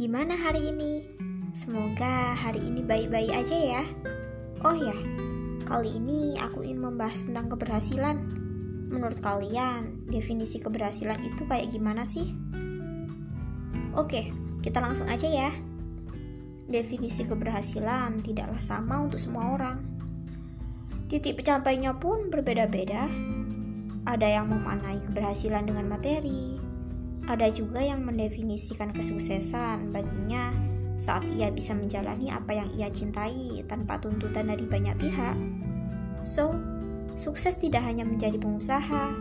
Gimana hari ini? Semoga hari ini baik-baik aja ya. Oh ya, kali ini aku ingin membahas tentang keberhasilan. Menurut kalian, definisi keberhasilan itu kayak gimana sih? Oke, kita langsung aja ya. Definisi keberhasilan tidaklah sama untuk semua orang. Titik pencapaiannya pun berbeda-beda. Ada yang memaknai keberhasilan dengan materi, ada juga yang mendefinisikan kesuksesan baginya saat ia bisa menjalani apa yang ia cintai tanpa tuntutan dari banyak pihak. So, sukses tidak hanya menjadi pengusaha,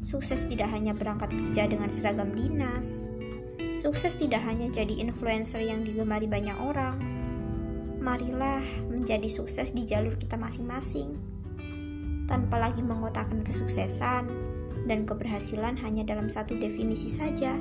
sukses tidak hanya berangkat kerja dengan seragam dinas, sukses tidak hanya jadi influencer yang digemari banyak orang. Marilah menjadi sukses di jalur kita masing-masing, tanpa lagi mengotakkan kesuksesan dan keberhasilan hanya dalam satu definisi saja.